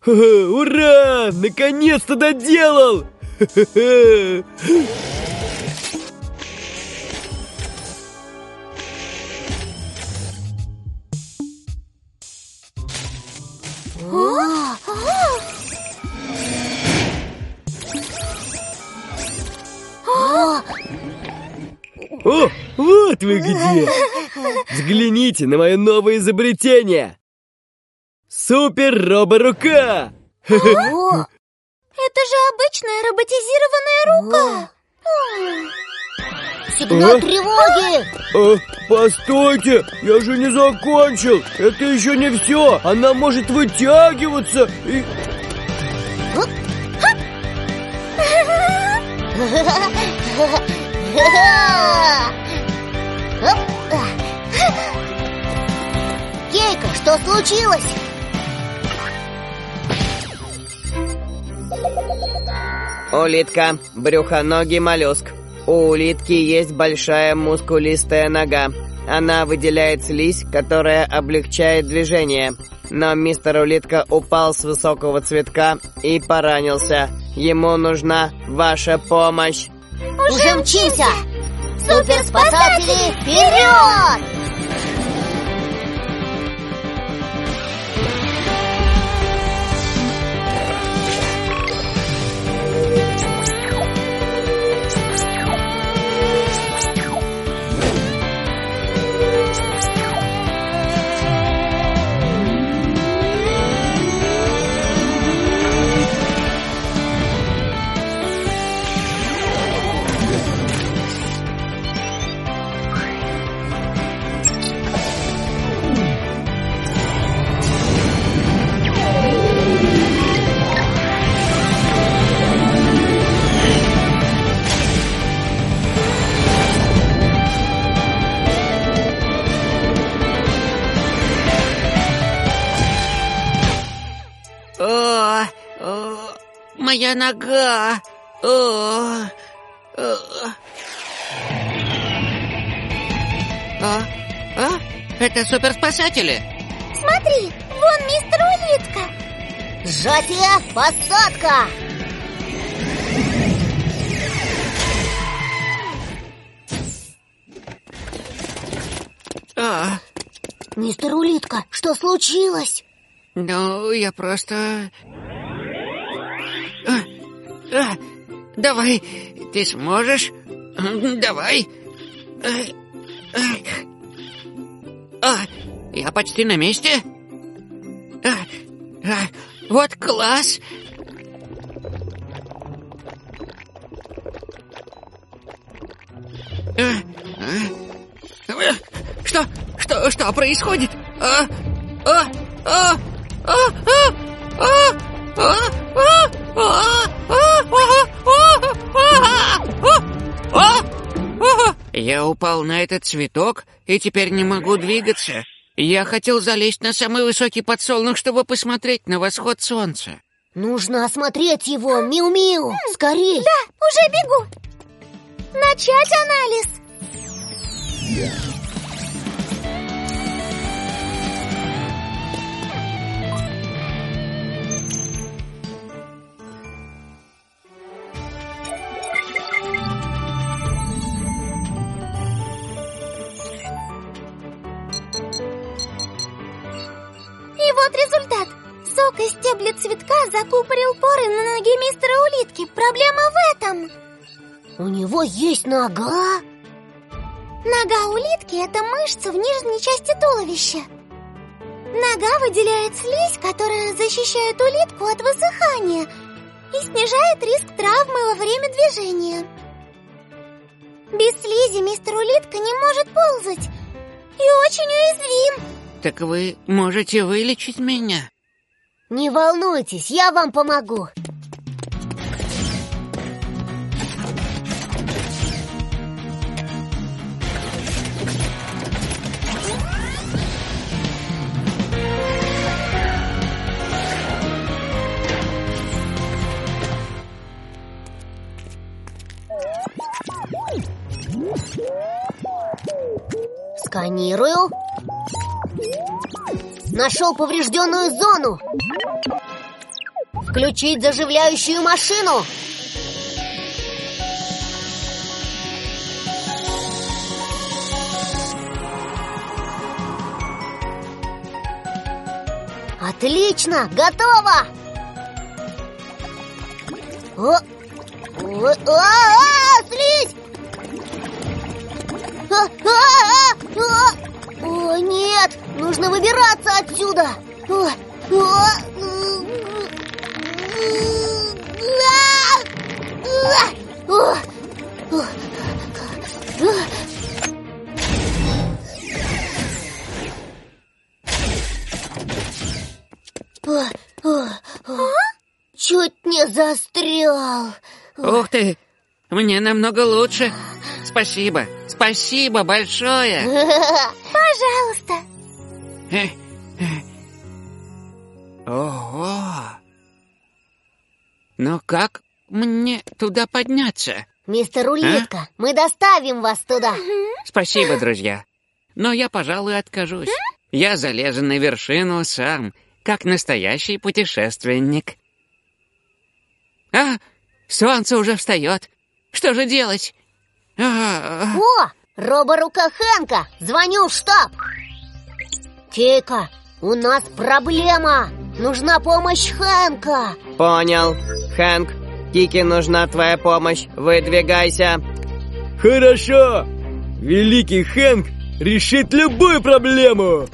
Ха-ха, Ура! Наконец-то доделал! О, вот вы где! Взгляните на мое новое изобретение! Супер-робо-рука! Это же обычная роботизированная рука. Сигнал А? тревоги! Постойте, я же не закончил! Это еще не все! Она может вытягиваться и... Кейка, что случилось? Улитка, брюхоногий моллюск. У улитки есть большая мускулистая нога. Она выделяет слизь, которая облегчает движение. Но мистер Улитка упал с высокого цветка и поранился. Ему нужна ваша помощь. Уже мчимся! Суперспасатели, вперед! Моя нога. О, о. А? А? Это суперспасатели. Смотри, вон мистер Улитка. Сжатие, посадка! А, Мистер Улитка, что случилось? ну, я просто... А, а, давай, ты сможешь? Давай. А, а, а, я почти на месте. А, а, вот класс. А, а, что, что, что происходит? А, а, а, а, а, а, а, а. Я упал на этот цветок и теперь не могу двигаться. Я хотел залезть на самый высокий подсолнух, чтобы посмотреть на восход солнца. Нужно осмотреть его, Миу-Миу! Скорей! Да, уже бегу. Начать анализ. Цветка закупорил поры на ноге мистера Улитки. Проблема в этом. У него есть нога? Нога улитки – это мышца в нижней части туловища. Нога выделяет слизь, которая защищает улитку от высыхания и снижает риск травмы во время движения. Без слизи мистер улитка не может ползать и очень уязвим. Так вы можете вылечить меня? Не волнуйтесь, я вам помогу. Сканирую. Нашел поврежденную зону. Включить заживляющую машину. Отлично, готово! О, о, а, а, Чуть не застрял. Ух ты! Мне намного лучше. Спасибо. Спасибо большое. Пожалуйста. Ого! Но как мне туда подняться? Мистер Улитка, мы доставим вас туда. Спасибо, друзья. Но я, пожалуй, откажусь. Я залезу на вершину сам, как настоящий путешественник. А, солнце уже встает. Что же делать? А, О, роборука Хэнка, звоню в штаб. Кейка, у нас проблема. Нужна помощь Хэнка. Понял. Хэнк, Кики нужна твоя помощь. Выдвигайся. Хорошо! Великий Хэнк решит любую проблему!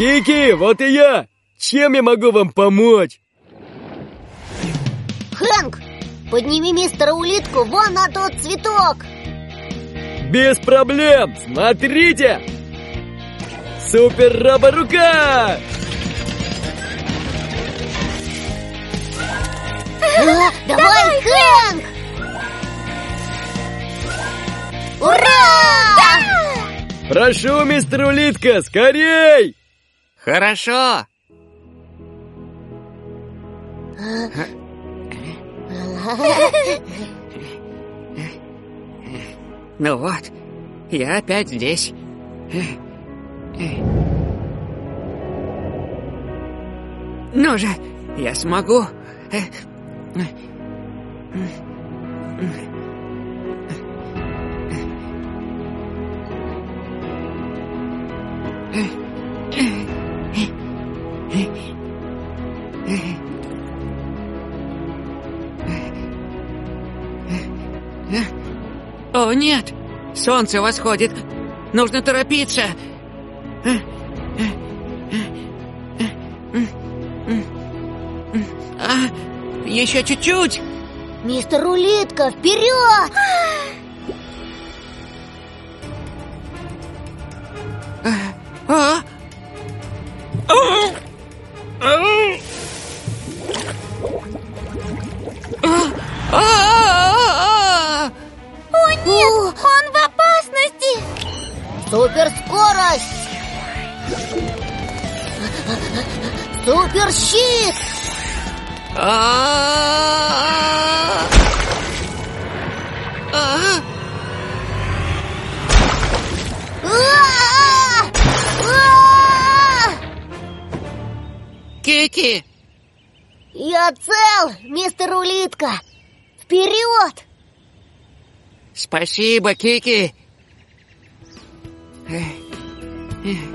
Кики, вот и я! Чем я могу вам помочь? Хэнк, подними мистера Улитку вон на тот цветок. Без проблем! Смотрите! Супер роборука! А, давай, Хэнк! Ура! Прошу, мистер Улитка, скорей! Хорошо. Ну вот, я опять здесь. Ну же, я смогу. О, нет! Солнце восходит! Нужно торопиться! А, еще чуть-чуть! Мистер Улитка, вперед! А? А? А? Суперщит! А? А? А! А! Кики! Я цел, мистер Улитка! Вперед! Спасибо, Кики! Ух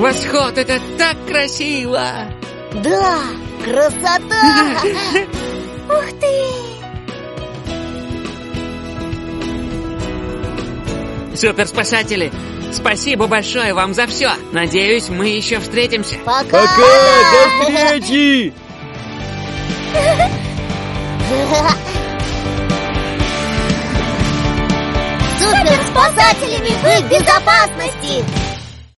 Восход, это так красиво! Да, красота! Ух ты! Суперспасатели, спасибо большое вам за все. Надеюсь, мы еще встретимся. Пока! Пока, до встречи! Суперспасателями вы в безопасности!